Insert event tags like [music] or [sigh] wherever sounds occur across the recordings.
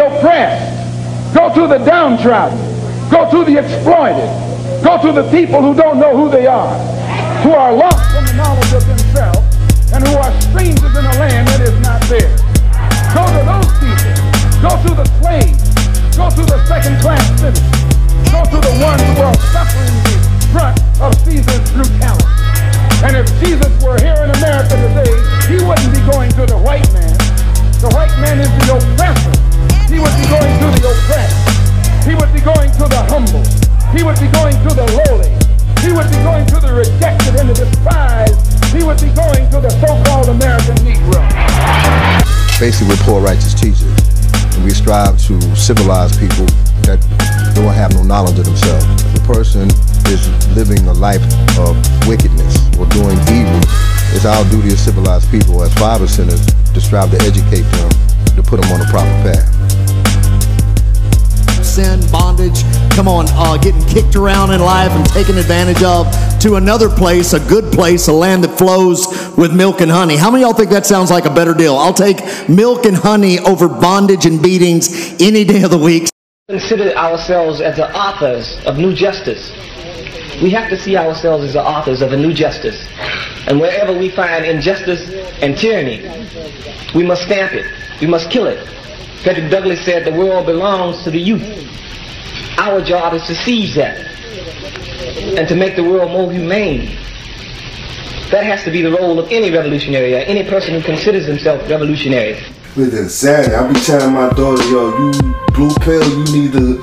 oppressed. Go to the downtrodden. Go to the exploited. Go to the people who don't know who they are, who are lost from the knowledge of themselves, and who are strangers in a land that is not theirs. Go to those people. Go to the slaves. Go to the second-class citizens. Go to the ones who are suffering the brunt of Caesar's brutality. And if Jesus were here in America today, he wouldn't be going to the white man. The white man is the oppressor. He would be going to the oppressed. He would be going to the humble. He would be going to the lowly. He would be going to the rejected and the despised. He would be going to the so-called American Negro. Basically, we're poor righteous teachers. And we strive to civilize people that don't have no knowledge of themselves. If a person is living a life of wickedness or doing evil, it's our duty as civilized people, as Five Percenters, to strive to educate them, to put them on the proper path. Sin, bondage, come on, uh, getting kicked around in life and taken advantage of to another place, a good place, a land that flows with milk and honey. How many y'all think that sounds like a better deal? I'll take milk and honey over bondage and beatings any day of the week. Consider ourselves as the authors of new justice. We have to see ourselves as the authors of a new justice. And wherever we find injustice and tyranny, we must stamp it. We must kill it. Frederick Douglass said the world belongs to the youth. Our job is to seize that and to make the world more humane. That has to be the role of any revolutionary or any person who considers himself revolutionary. With insanity, I be telling my daughter, yo, you blue pill, you need to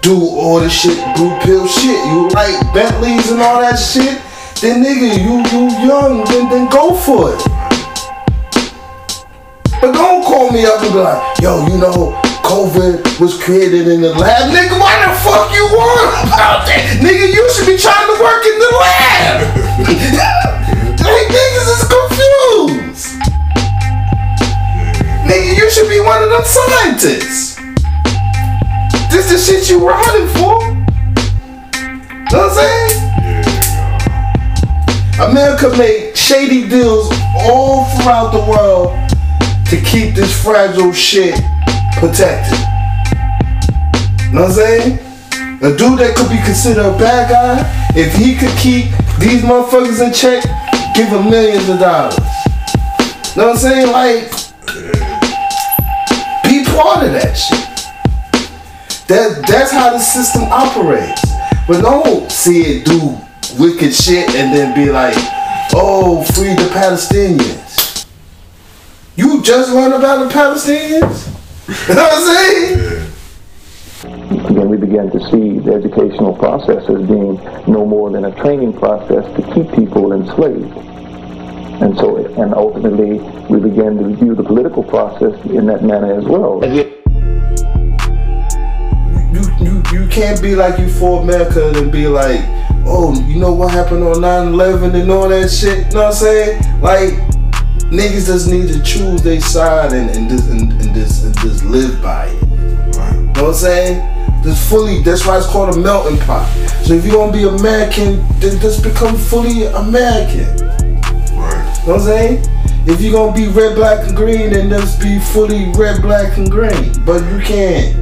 do all this shit, blue pill shit. You like Bentleys and all that shit. Then nigga, you you young, then then go for it. But don't call me up and be like, yo, you know, COVID was created in the lab. Nigga, why the fuck you want about that? Nigga, you should be trying to work in the lab. [laughs] like niggas is confused. Nigga, you should be one of them scientists. This the shit you riding for. Know what I'm saying? America made shady deals all throughout the world to keep this fragile shit protected. You Know what I'm saying? A dude that could be considered a bad guy, if he could keep these motherfuckers in check, give him millions of dollars. You Know what I'm saying? Like, be part of that shit. That that's how the system operates. But don't see it do wicked shit and then be like, oh, free the Palestinians. You just learned about the Palestinians? [laughs] You know what I'm saying? Again, we began to see the educational process as being no more than a training process to keep people enslaved. And so, and ultimately, we began to view the political process in that manner as well. You, you, you can't be like you for America and be like, oh, you know what happened on 9-11 and all that shit? You know what I'm saying? Like, niggas just need to choose their side and, and, just, and, and, just, and just live by it. You know what I'm saying? Just fully, that's why it's called a melting pot. So if you're gonna be American, then just become fully American. Right. You know what I'm saying? If you're gonna be red, black, and green, then just be fully red, black, and green. But you can't.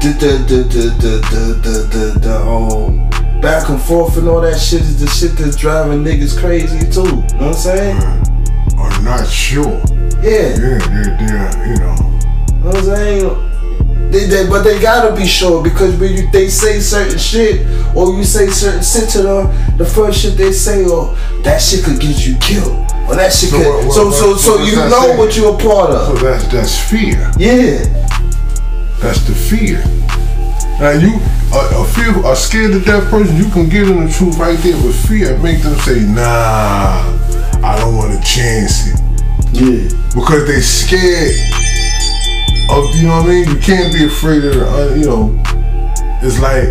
The the the the the the, the, the um back and forth and all that shit is the shit that's driving niggas crazy too. You know what I'm saying? Are not sure. Yeah. Yeah, they're, they're you know. You know what I'm saying? They, they, but they gotta be sure because when you, they say certain shit or you say certain shit to them, the first shit they say, oh, that shit could get you killed. Or that shit So could. what- what- so what- so so you know say? what you're a part of. So that's that's fear. Yeah. That's the fear. Now you a, a fear a scared to death person, you can give them the truth right there, but fear make them say, nah, I don't want to chance it. Yeah. Because they scared of you know what I mean? You can't be afraid of uh, you know, it's like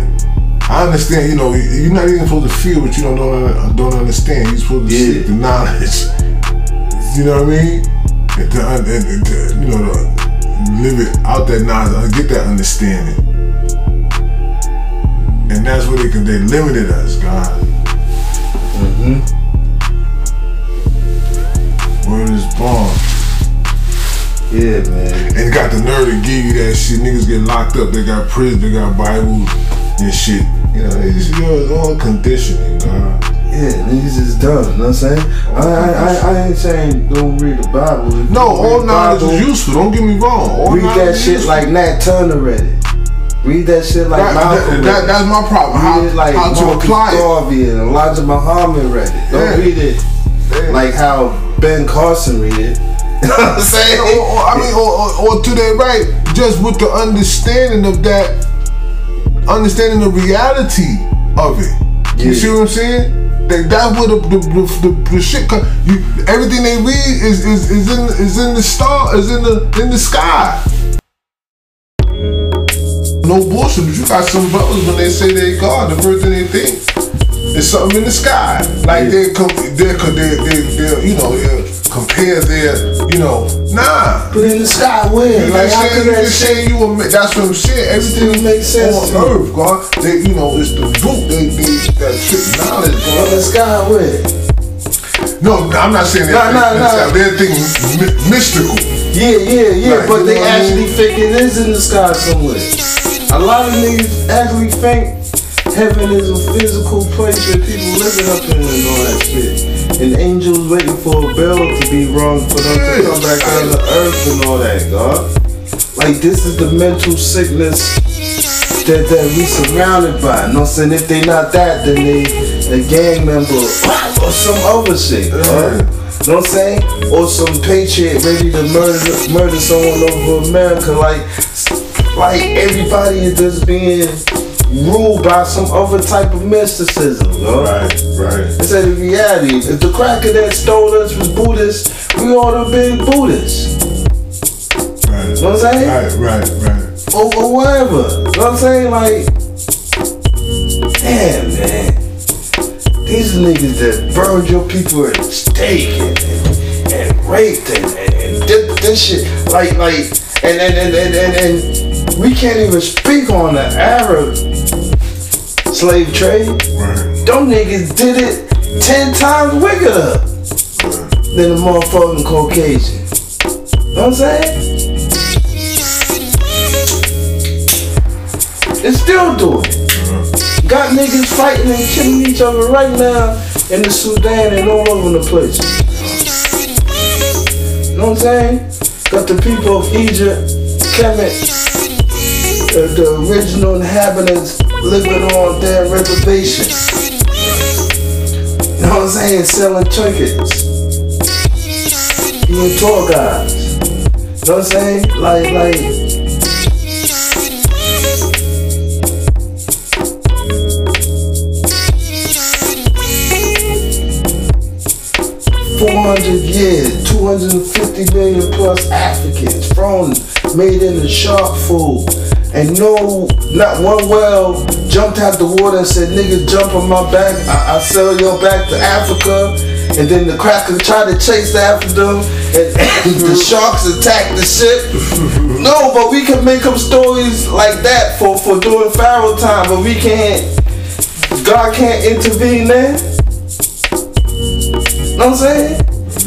I understand, you know, you're not even supposed to feel what you don't don't, don't understand. You're supposed to seek the knowledge. You know what I mean? And to, and, and to, you know, to live it out that knowledge, uh, get that understanding. And that's where they can they limited us, God. Mm-hmm. Yeah, man. And got the nerve to give you that shit. Niggas get locked up. They got prison. They got Bibles and shit. You know, just, you know, it's all conditioning. Yeah, niggas is dumb. You know what I'm saying? I, I, I, I ain't saying don't read the Bible. If No, all knowledge Bible, is useful. Don't get me wrong. All Read that shit like Nat Turner read it. Read that shit like That- Malcolm. that- that- that's my problem. How- Read it like how to Marcus apply it. And Elijah Muhammad read it. Don't Yeah. read it Yeah. like how Ben Carson read it. [laughs] You know what I'm saying? or, or, I mean, or, or, or to their right, just with the understanding of that, understanding the reality of it. You Yeah. see what I'm saying? That that's where the the, the, the, the shit come. You everything they read is, is is in is in the star is in the in the sky. No bullshit, but you got some brothers when they say they God, the first thing they think is something in the sky. Like they com- they they they they you know compare their you know nah. But in the sky, where? Like just how saying, could you that saying you were, that's what I'm saying. Everything makes sense on earth, God. They, you know, it's the book. They, they that trick knowledge, In the sky, where? No, I'm not saying that. Nah, nah, nah. They're thinking my- mystical. Yeah, yeah, yeah. Right, but they what I actually mean? think it is in the sky somewhere. A lot of niggas actually think heaven is a physical place where people living up in and all that shit. And angels waiting for a bell to be rung for them to come back down to earth and all that, God. Like this is the mental sickness that, that we surrounded by. You know what I'm saying? If they not that, then they a gang member [coughs] or some other shit. God. You know what I'm saying? Or some patriot ready to murder murder someone over America. Like like everybody is just being ruled by some other type of mysticism, yo. Right, right. Instead of reality, if the cracker that stole us was Buddhist, we ought to be Buddhists. Right. Know what I'm saying? Right, right, right. Or, or whatever. You know what I'm saying? Like, damn, man. These niggas that burned your people at stake and, and, and raped and, and, and did this shit. Like, like, and, and, and, and, and, and we can't even speak on the Arab slave trade. Right. Them niggas did it ten times wickeder than the motherfucking Caucasian. You know what I'm saying? They still do it. Uh-huh. Got niggas fighting and killing each other right now in the Sudan and all over the place. You know what I'm saying? Got the people of Egypt, Kemet, the, the original inhabitants living on their reservations. You know what I'm saying? Selling trinkets. Being tour guides. You know what I'm saying? Like, like, Four hundred years, two hundred and fifty million plus Africans, thrown, made into shark food, and no, not one whale jumped out the water and said, "Niggas, jump on my back. I, I sell your back to Africa." And then the crackers tried to chase after them, and, and [laughs] the sharks attacked the ship. [laughs] No, but we can make up stories like that for for doing Pharaoh time, but we can't. God can't intervene there. Know what I'm saying?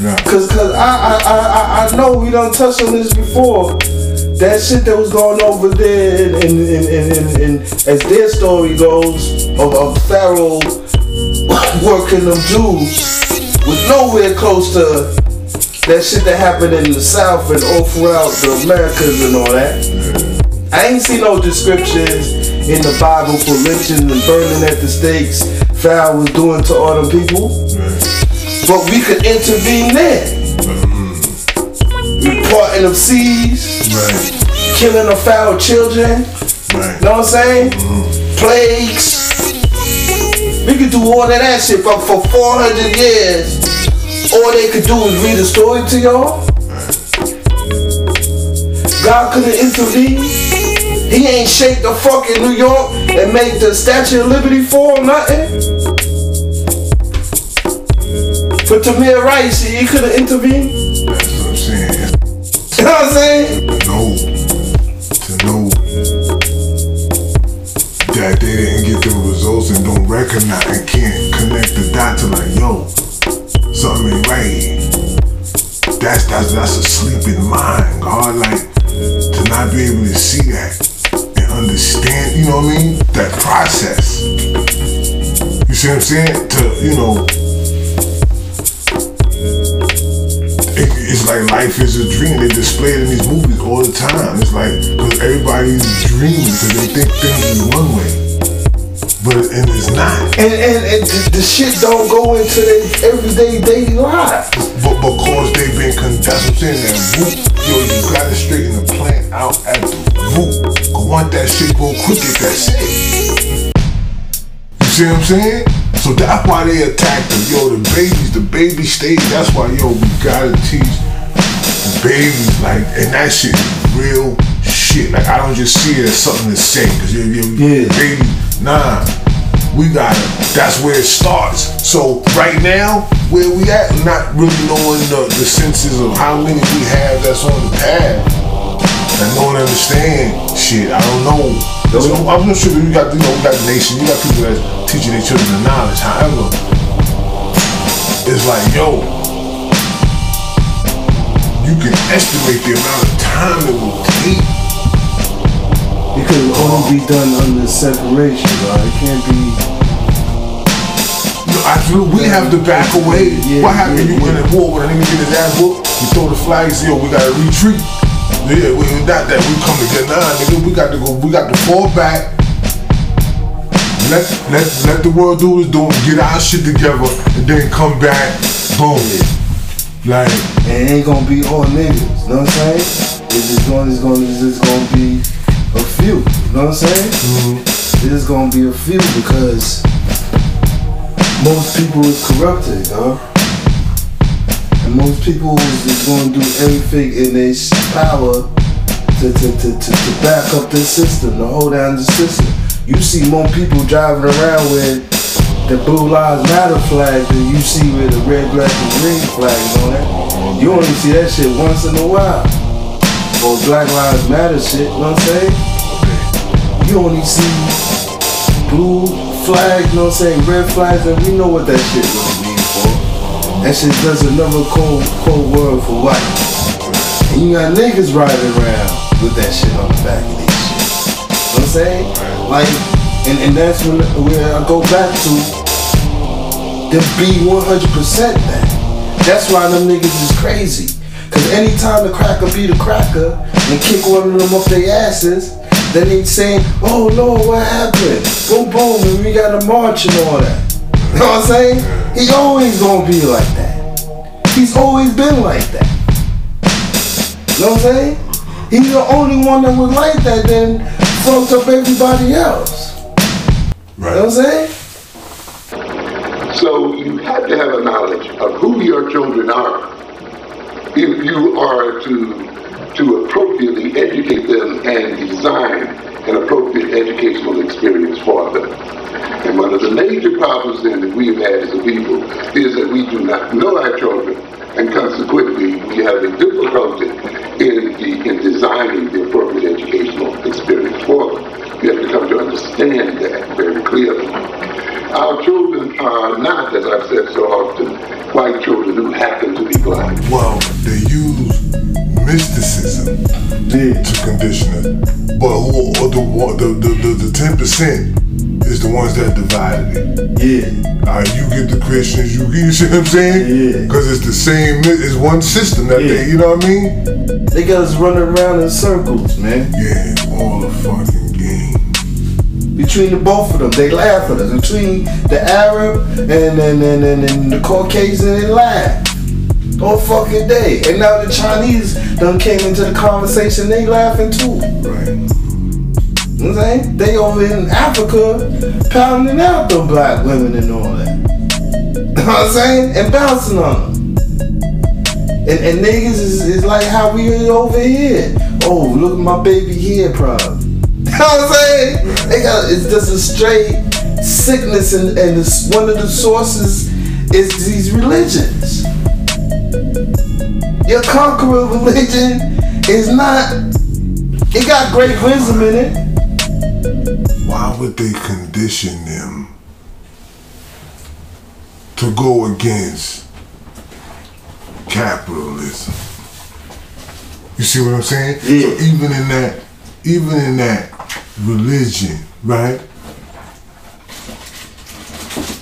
Yeah. Cause, cause I, I, I, I- I know we done touched on this before. That shit that was going over there, and, and, and, and, and, as their story goes, of, of Pharaoh [coughs] working them Jews was nowhere close to that shit that happened in the South and all throughout the Americas and all that. I ain't see no descriptions in the Bible for lynching and burning at the stakes Pharaoh was doing to all them people. But we could intervene there. Reporting of seas, Right. killing of foul children, Right. know what I'm saying? Mm-hmm. Plagues. We could do all of that shit, but for 400 years, all they could do is read a story to y'all. God couldn't intervene. He ain't shake the fucking New York and make the Statue of Liberty fall nothing. For Tamir Rice, he could have intervened. That's what I'm saying. [laughs] You know what I'm saying? That they didn't get the results and don't recognize and can't connect the dots to like, yo, something ain't right. that's that's that's a sleeping mind, God. Like to not be able to see that and understand, you know what I mean? That process. You see what I'm saying? To you know, it, it's like life is a dream. They display it in these movies all the time. It's like because everybody's dreaming because they think things is one way, but and it's not. And and, and the, the shit don't go into their everyday daily lives. But because they've been con- that's what I'm saying. That root, yo, you gotta straighten the plant out at the root. Cause once that shit go crooked, that's it. You see what I'm saying? So that's why they attack them. Yo, the babies, the baby stage. That's why yo, we gotta teach the babies like, and that shit is real shit. Like I don't just see it as something to say. Cause yo, yo, Yeah. baby, nah. We gotta. That's where it starts. So right now, where we at, not really knowing the, the senses of how many we have that's on the path, and don't understand shit. I don't know. So I'm not sure that you got, you know, we got the nation, you got people that's teaching their children the knowledge. However, it's like, yo, you can estimate the amount of time it will take. It could only be done under separation, bro. It can't be. I feel we have to back away. Yeah, what happened? yeah, you in yeah. a war when a nigga get his ass whooped? You throw the flags, yo, we gotta retreat. Yeah, we, not that we come together. Nah, nigga, we got to go. We got to fall back. Let let let the world do its doing. Get our shit together, and then come back. Boom. Like And it ain't gonna be all niggas. You Know what I'm saying? It's just gonna, it's gonna, it's just gonna be a few. You know what I'm saying? Mm-hmm. It's gonna be a few because most people is corrupted, dog. And most people is, is gonna do everything in their power to, to, to, to, to back up this system, to hold down the system. You see more people driving around with the Blue Lives Matter flag than you see with the red, black, and green flags on it. You only see that shit once in a while. Or Black Lives Matter shit, you know what I'm saying? You only see blue flags, you know what I'm saying, red flags, and we know what that shit really mean for. That shit does another cold, cold word for white. And you got niggas riding around with that shit on the back of their shit. You know what I'm saying? Like, and, and that's when where I go back to them be 100% that. That's why them niggas is crazy. Cause anytime the cracker beat the cracker and kick one of them off their asses, then they saying, oh Lord, what happened? Boom, boom, and we got a march and all that. You know what I'm saying? He always gonna be like that. He's always been like that. You know what I'm saying? He's the only one that was like that, then fucked up everybody else. You know what I'm saying? So you have to have a knowledge of who your children are if you are to to appropriately educate them and design an appropriate educational experience for them. And one of the major problems then that we've had as a people is that we do not know our children, and consequently we have a difficulty in the in designing the appropriate educational experience for them. You have to come to understand that very clearly. Our children are not, as I've said so often, white children who happen to be black. Well, they use mysticism to condition it, but who or the one- the the the- the ten percent is the ones that divided it. Yeah. Uh, you get the Christians, you you see what I'm saying? Yeah. Because it's the same, it's one system that Yeah. they, you know what I mean? They got us running around in circles, man. Yeah, all the fucking game. Between the both of them, they laugh at us. Between the Arab and and, and, and, and the Caucasian, they laugh. All fucking day. And now the Chinese done came into the conversation, they laughing too. Right. You know what I'm saying? They over in Africa pounding out the black women and all that. [laughs] You know what I'm saying? And bouncing on them. And, and niggas is, is like how we over here. Oh, look at my baby here problem. You [laughs] know what I'm saying? They got it's just a straight sickness and, and it's one of the sources is these religions. Your conqueror religion is not it got great wisdom in it. Why would they condition them to go against capitalism. You see what I'm saying? Yeah. So even in that, even in that religion, right?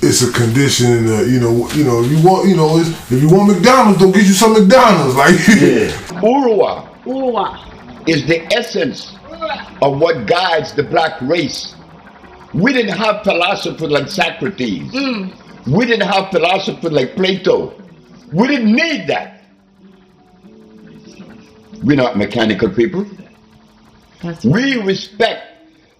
It's a condition, in the, you know. You know, you want, you know, it's, if you want McDonald's, don't get you some McDonald's, like. [laughs] yeah. Urua Urwa. is the essence of what guides the black race. We didn't have philosophers like Socrates. Mm. We didn't have philosophers like Plato. We didn't need that. We're not mechanical people. We respect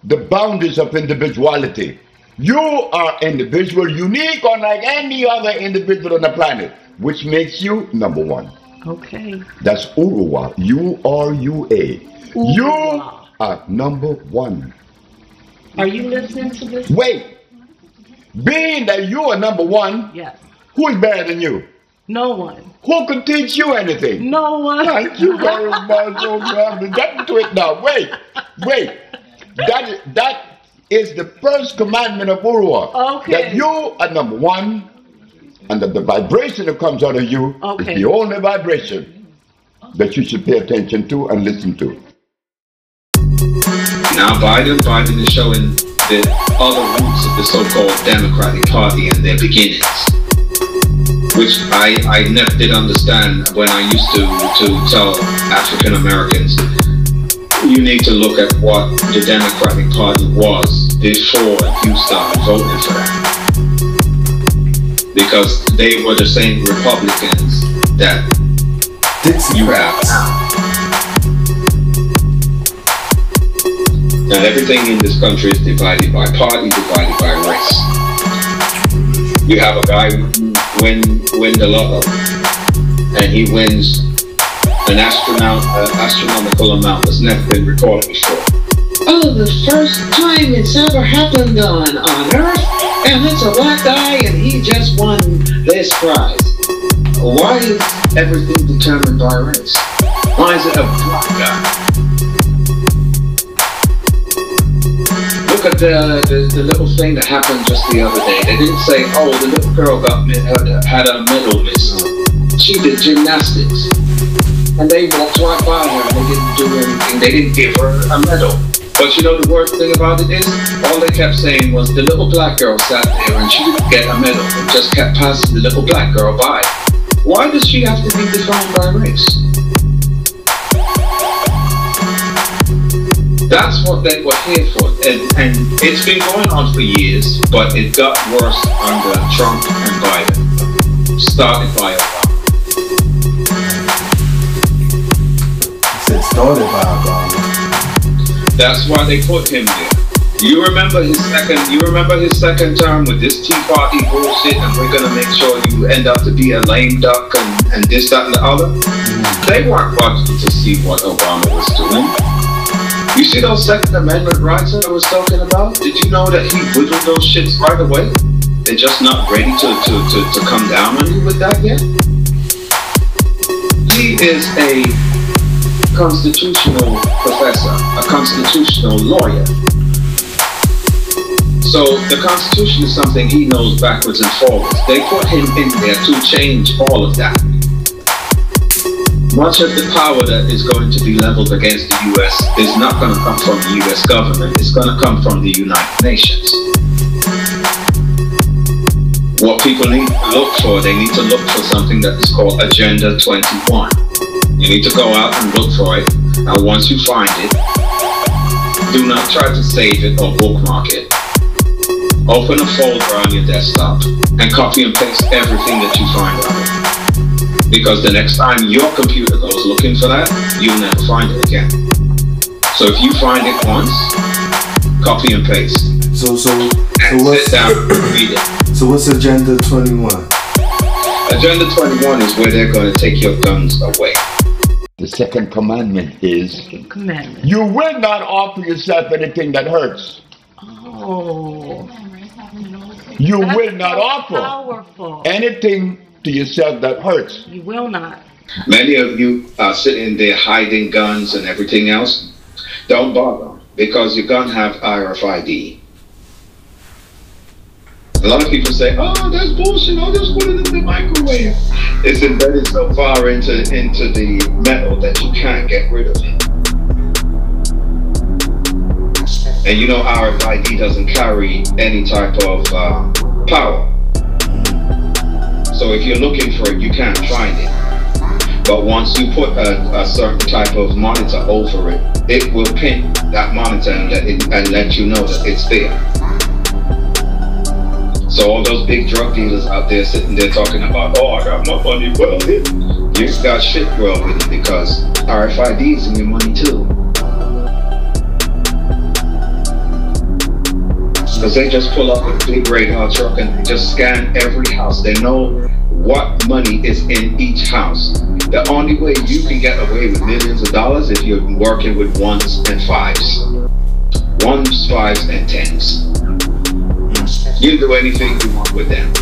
the boundaries of individuality. You are individual, unique, unlike any other individual on the planet, which makes you number one. Okay. That's Urua. U R U A. You are number one. Are you listening to this? Wait. Being that you are number one, Yes. who is better than you? No one. Who can teach you anything? No one. Thank you very much. Oh, [laughs] God. Get to it now. Wait. Wait. That is, that is the first commandment of Urua. Okay. That you are number one, and that the vibration that comes out of you Okay. is the only vibration that you should pay attention to and listen to. Now Biden, Biden is showing the other roots of the so-called Democratic Party and their beginnings, which I, I never did understand when I used to, to tell African Americans, you need to look at what the Democratic Party was before you started voting for them. Because they were the same Republicans that you have now. And everything in this country is divided by party, divided by race. You have a guy win win the lotto, and he wins an astronaut, uh, astronomical amount that's never been recorded before. Oh, the first time it's ever happened on, on Earth, and it's a black guy, and he just won this prize. Why is everything determined by race? Why is it a black guy? Look at the, the, the little thing that happened just the other day. They didn't say, oh, the little girl got had, a medal missed. She did gymnastics. And they walked right by her and they didn't do anything. They didn't give her a medal. But you know the worst thing about it is, all they kept saying was the little black girl sat there and she didn't get a medal and just kept passing the little black girl by. Why does she have to be defined by race? That's what they were here for. And, and it's been going on for years, but it got worse under Trump and Biden. Started by Obama. Started by. That's why they put him there. You remember his second you remember his second term with this Tea Party bullshit and we're gonna make sure you end up to be a lame duck and, and this, that and the other? They weren't watching to see what Obama was doing. You see those Second Amendment rights that I was talking about? Did you know that he whittled those shits right away? They're just not ready to, to, to, to come down on you with that yet? He is a constitutional professor, a constitutional lawyer. So the Constitution is something he knows backwards and forwards. They put him in there to change all of that. Much of the power that is going to be leveled against the US is not going to come from the US government, it's going to come from the United Nations. What people need to look for, they need to look for something that is called Agenda 21. You need to go out and look for it, and once you find it, do not try to save it or bookmark it. Open a folder on your desktop and copy and paste everything that you find on it. Because the next time your computer goes looking for that, you'll never find it again. So if you find it once, copy and paste. So so so what's sit down and read it. so what's Agenda 21? Agenda 21 is where they're going to take your guns away. The second commandment is Commandment. you will not offer yourself anything that hurts. Oh. You That's will not so offer Powerful. anything to yourself that hurts. You will not. Many of you are sitting there hiding guns and everything else. Don't bother because you your gun have RFID. A lot of people say, "Oh, that's bullshit. I'll just put it in the microwave." It's embedded so far into into the metal that you can't get rid of it. And you know RFID doesn't carry any type of uh, power. So if you're looking for it, you can't find it. But once you put a, a certain type of monitor over it, it will pin that monitor and let, it, and let you know that it's there. So all those big drug dealers out there sitting there talking about, oh, I got my money well hidden. You got shit well hidden because RFID's in your money too. Because they just pull up a big radar truck and they just scan every house. They know what money is in each house. The only way you can get away with millions of dollars if you're working with ones and fives. Ones, fives, and tens. You do anything you want with them.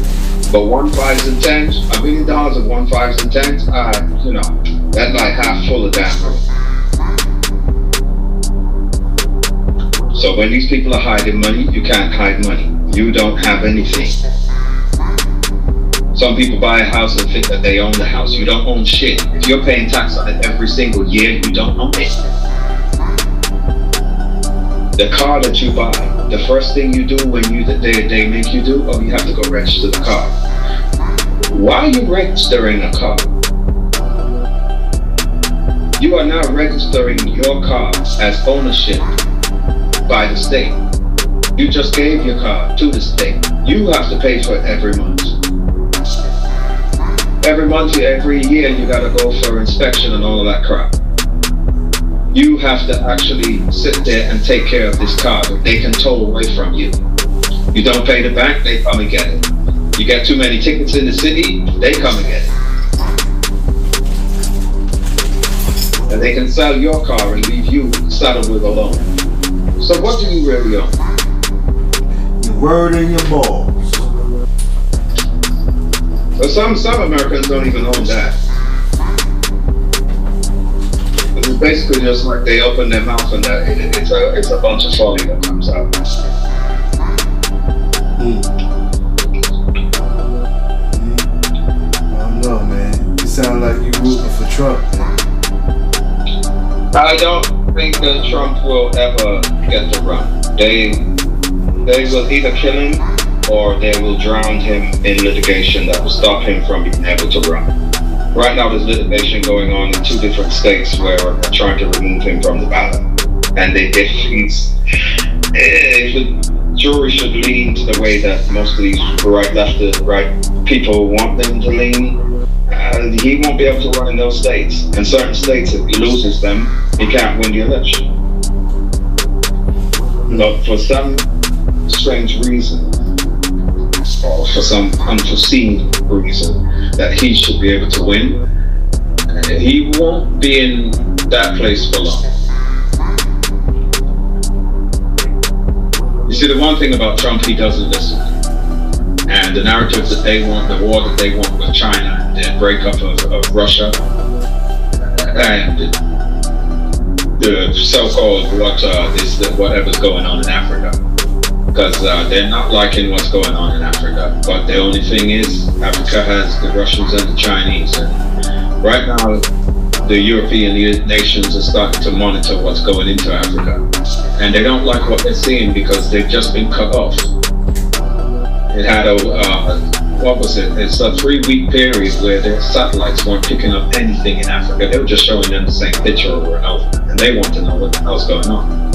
But one fives and tens, a million dollars of one fives and tens, uh, you know, that's like half full of damn. So when these people are hiding money, you can't hide money. You don't have anything. Some people buy a house and think that they own the house. You don't own shit. If you're paying tax on it every single year, you don't own it. The car that you buy, the first thing you do when you they, they make you do, oh, you have to go register the car. Why are you registering a car? You are now registering your car as ownership by the state. You just gave your car to the state. You have to pay for it every month. Every month, every year, you gotta go for inspection and all of that crap. You have to actually sit there and take care of this car that they can tow away from you. You don't pay the bank, they come and get it. You get too many tickets in the city, they come and get it. And they can sell your car and leave you saddled with a loan. So what do you really own? Your word and your balls. So some some Americans don't even own that. Basically just like they open their mouth and that it, it's a it's a bunch of folly that comes out. Hmm. I don't know, man. You sound like you rooting for Trump. Man. I don't think that Trump will ever get the run. They they will either kill him or they will drown him in litigation that will stop him from being able to run. Right now, there's litigation going on in two different states where they're trying to remove him from the ballot. And if he's, if the jury should lean to the way that most of these right, left, right people want them to lean, uh, he won't be able to run in those states. In certain states, if he loses them, he can't win the election. But for some strange reason, or for some unforeseen reason, that he should be able to win, he won't be in that place for long. You see, the one thing about Trump, he doesn't listen. And the narrative that they want, the war that they want with China, the breakup of, of Russia, and the so-called what uh, is the, whatever's going on in Africa, because uh, they're not liking what's going on in Africa. But the only thing is, Africa has the Russians and the Chinese, and right now the European nations are starting to monitor what's going into Africa, and they don't like what they're seeing because they've just been cut off. It had a uh, what was it? It's a three-week period where their satellites weren't picking up anything in Africa. They were just showing them the same picture over and over, and they want to know what the hell's going on.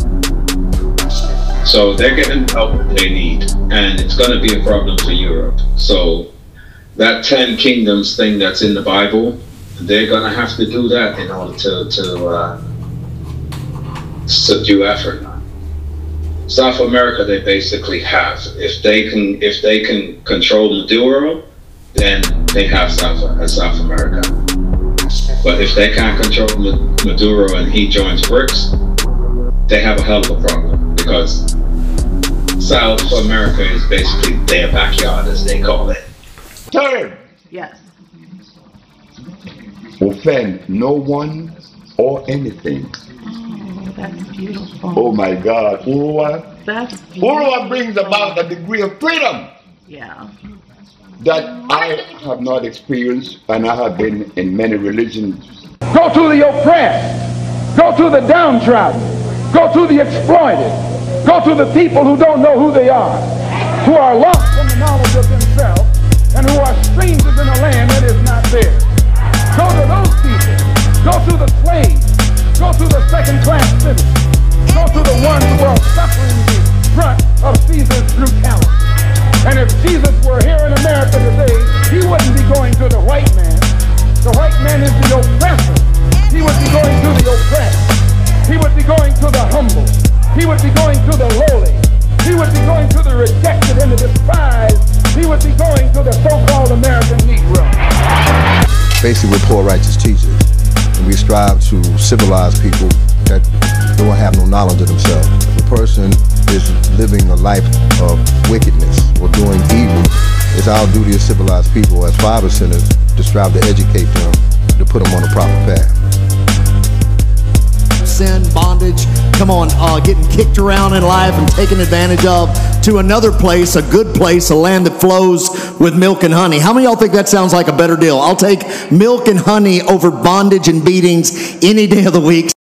So they're getting the help that they need, and it's going to be a problem for Europe. So that Ten Kingdoms thing that's in the Bible, they're going to have to do that in order to to uh, subdue Africa. South America, they basically have. If they can, if they can control Maduro, then they have South uh, South America. But if they can't control Maduro and he joins BRICS, they have a hell of a problem because South America is basically their backyard, as they call it. Third, Yes. offend no one or anything. Oh, that's beautiful. Oh my God, Urua. That's beautiful. Urua brings about a degree of freedom. Yeah. that I have not experienced, and I have been in many religions. Go to the oppressed. Go to the downtrodden. Go to the exploited. Go to the people who don't know who they are, who are lost from the knowledge of themselves, and who are strangers in a land that is not theirs. Go to those people. Go to the slaves. Go to the second-class citizens. Go to the ones who are suffering the brunt of Caesar's brutality. And if Jesus were here in America today, he wouldn't be going to the white man. The white man is the oppressor. He would be going to the oppressed. He would be going to the humble. He would be going to the lowly. He would be going to the rejected and the despised. He would be going to the so-called American Negro. Basically, we're poor righteous teachers. And we strive to civilize people that don't have no knowledge of themselves. If a person is living a life of wickedness or doing evil, it's our duty as civilized people, as Five Percenters, to strive to educate them, to put them on the proper path. Sin, bondage, come on, uh, getting kicked around in life and taken advantage of to another place, a good place, a land that flows with milk and honey. How many y'all think that sounds like a better deal? I'll take milk and honey over bondage and beatings any day of the week.